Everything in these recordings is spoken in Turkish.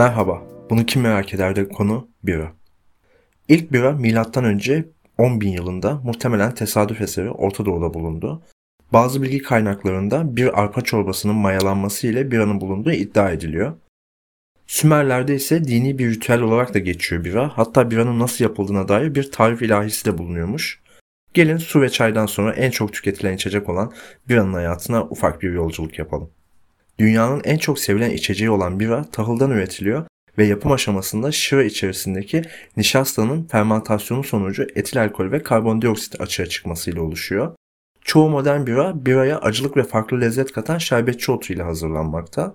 Merhaba, bunu kim merak ederdi konu bira. İlk bira milattan önce 10.000 yılında muhtemelen tesadüf eseri Orta Doğu'da bulundu. Bazı bilgi kaynaklarında bir arpa çorbasının mayalanması ile biranın bulunduğu iddia ediliyor. Sümerlerde ise dini bir ritüel olarak da geçiyor bira. Hatta biranın nasıl yapıldığına dair bir tarif ilahisi de bulunuyormuş. Gelin su ve çaydan sonra en çok tüketilen içecek olan biranın hayatına ufak bir yolculuk yapalım. Dünyanın en çok sevilen içeceği olan bira tahıldan üretiliyor ve yapım aşamasında şıra içerisindeki nişastanın fermentasyonu sonucu etil alkol ve karbondioksit açığa çıkmasıyla oluşuyor. Çoğu modern bira, biraya acılık ve farklı lezzet katan şerbetçi otu ile hazırlanmakta.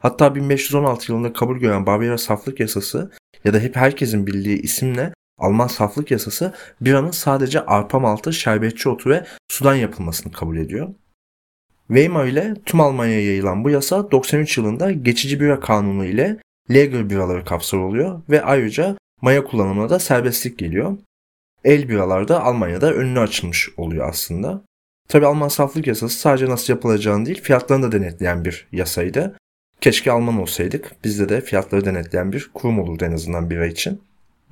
Hatta 1516 yılında kabul gören Bavyera Saflık Yasası ya da hep herkesin bildiği isimle Alman Saflık Yasası biranın sadece arpa maltı, şerbetçi otu ve sudan yapılmasını kabul ediyor. Weimar ile tüm Almanya'ya yayılan bu yasa 93 yılında geçici bira kanunu ile lager biraları kapsar oluyor ve ayrıca maya kullanımına da serbestlik geliyor. El biralarda Almanya'da önünü açılmış oluyor aslında. Tabi Alman saflık yasası sadece nasıl yapılacağını değil fiyatlarını da denetleyen bir yasaydı. Keşke Alman olsaydık. Bizde de fiyatları denetleyen bir kurum olurdu en azından bira için.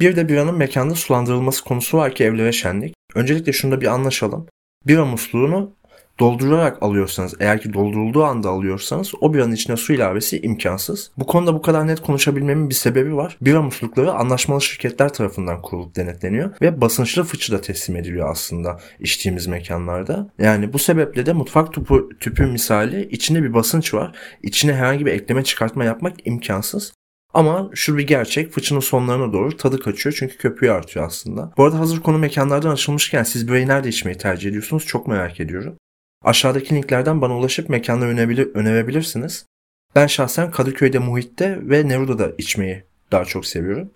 Bir de biranın mekanda sulandırılması konusu var ki evlere şenlik. Öncelikle şunda bir anlaşalım. Bira musluğunu doldurarak alıyorsanız eğer ki doldurulduğu anda alıyorsanız o biranın içine su ilavesi imkansız. Bu konuda bu kadar net konuşabilmemin bir sebebi var. Bira muslukları anlaşmalı şirketler tarafından kurulup denetleniyor ve basınçlı fıçı da teslim ediliyor aslında içtiğimiz mekanlarda. Yani bu sebeple de mutfak tüpü, tüpü misali içinde bir basınç var. İçine herhangi bir ekleme çıkartma yapmak imkansız. Ama şu bir gerçek fıçının sonlarına doğru tadı kaçıyor çünkü köpüğü artıyor aslında. Bu arada hazır konu mekanlardan açılmışken siz birayı nerede içmeyi tercih ediyorsunuz çok merak ediyorum. Aşağıdaki linklerden bana ulaşıp mekanları önebilir, önerebilirsiniz. Ben şahsen Kadıköy'de Muhit'te ve Nevruda'da içmeyi daha çok seviyorum.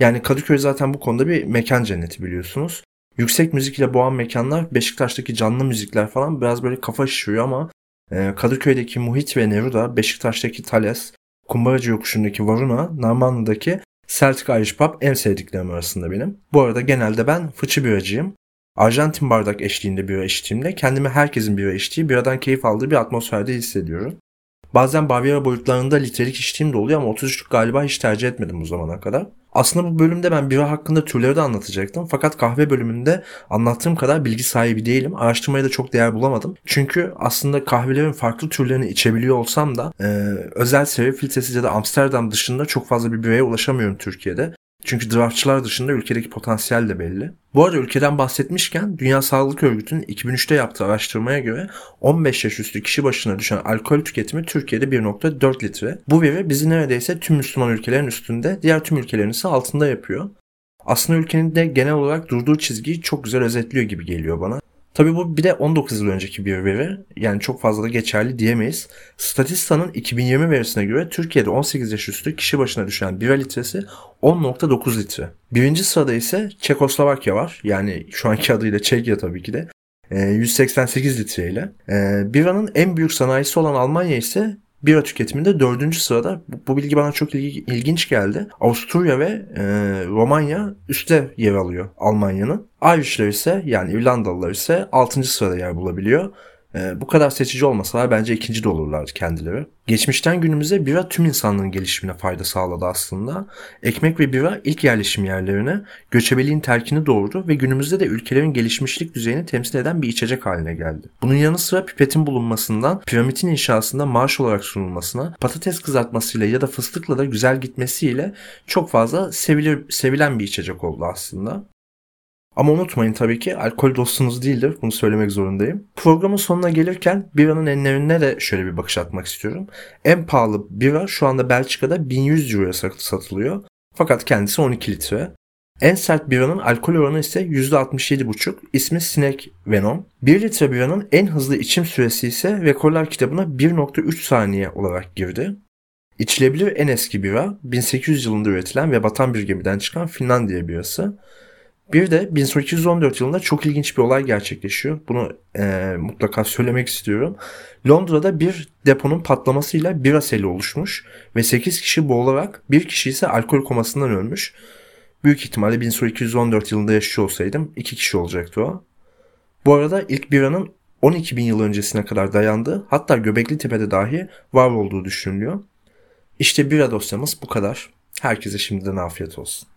Yani Kadıköy zaten bu konuda bir mekan cenneti biliyorsunuz. Yüksek müzik ile boğan mekanlar, Beşiktaş'taki canlı müzikler falan biraz böyle kafa şişiriyor ama e, Kadıköy'deki Muhit ve Neruda, Beşiktaş'taki Thales, Kumbaracı Yokuşu'ndaki Varuna, Narmanlı'daki Celtic Irish Pub en sevdiklerim arasında benim. Bu arada genelde ben fıçı biracıyım. Arjantin bardak eşliğinde bira içtiğimde kendimi herkesin bira içtiği biradan keyif aldığı bir atmosferde hissediyorum. Bazen Bavyera boyutlarında litrelik içtiğim de oluyor ama 33'lük galiba hiç tercih etmedim bu zamana kadar. Aslında bu bölümde ben bira hakkında türleri de anlatacaktım. Fakat kahve bölümünde anlattığım kadar bilgi sahibi değilim. Araştırmaya da çok değer bulamadım. Çünkü aslında kahvelerin farklı türlerini içebiliyor olsam da e, özel seri filtresiz ya da Amsterdam dışında çok fazla bir biraya ulaşamıyorum Türkiye'de. Çünkü draftçılar dışında ülkedeki potansiyel de belli. Bu arada ülkeden bahsetmişken Dünya Sağlık Örgütü'nün 2003'te yaptığı araştırmaya göre 15 yaş üstü kişi başına düşen alkol tüketimi Türkiye'de 1.4 litre. Bu veri bizi neredeyse tüm Müslüman ülkelerin üstünde, diğer tüm ülkelerin ise altında yapıyor. Aslında ülkenin de genel olarak durduğu çizgiyi çok güzel özetliyor gibi geliyor bana. Tabi bu bir de 19 yıl önceki bir veri. Yani çok fazla da geçerli diyemeyiz. Statistan'ın 2020 verisine göre Türkiye'de 18 yaş üstü kişi başına düşen bira litresi 10.9 litre. Birinci sırada ise Çekoslovakya var. Yani şu anki adıyla Çekya tabii ki de. 188 litreyle. Biranın en büyük sanayisi olan Almanya ise bira tüketiminde dördüncü sırada. Bu, bu bilgi bana çok ilgi, ilginç geldi. Avusturya ve e, Romanya üstte yer alıyor Almanya'nın. Irishler ise yani İrlandalılar ise altıncı sırada yer bulabiliyor. E, bu kadar seçici olmasalar bence ikinci de olurlardı kendileri. Geçmişten günümüze bira tüm insanlığın gelişimine fayda sağladı aslında. Ekmek ve bira ilk yerleşim yerlerine göçebeliğin terkini doğurdu ve günümüzde de ülkelerin gelişmişlik düzeyini temsil eden bir içecek haline geldi. Bunun yanı sıra pipetin bulunmasından piramidin inşasında maaş olarak sunulmasına, patates kızartmasıyla ya da fıstıkla da güzel gitmesiyle çok fazla sevilir, sevilen bir içecek oldu aslında. Ama unutmayın tabii ki alkol dostunuz değildir. Bunu söylemek zorundayım. Programın sonuna gelirken biranın enlerine de şöyle bir bakış atmak istiyorum. En pahalı bira şu anda Belçika'da 1100 euroya satılıyor. Fakat kendisi 12 litre. En sert biranın alkol oranı ise %67,5. İsmi Sinek Venom. 1 litre biranın en hızlı içim süresi ise rekorlar kitabına 1.3 saniye olarak girdi. İçilebilir en eski bira 1800 yılında üretilen ve batan bir gemiden çıkan Finlandiya birası. Bir de 1814 yılında çok ilginç bir olay gerçekleşiyor. Bunu e, mutlaka söylemek istiyorum. Londra'da bir deponun patlamasıyla bira seli oluşmuş ve 8 kişi boğularak bir kişi ise alkol komasından ölmüş. Büyük ihtimalle 1814 yılında yaşıyor olsaydım 2 kişi olacaktı o. Bu arada ilk biranın 12 bin yıl öncesine kadar dayandığı hatta Göbekli Tepe'de dahi var olduğu düşünülüyor. İşte bira dosyamız bu kadar. Herkese şimdiden afiyet olsun.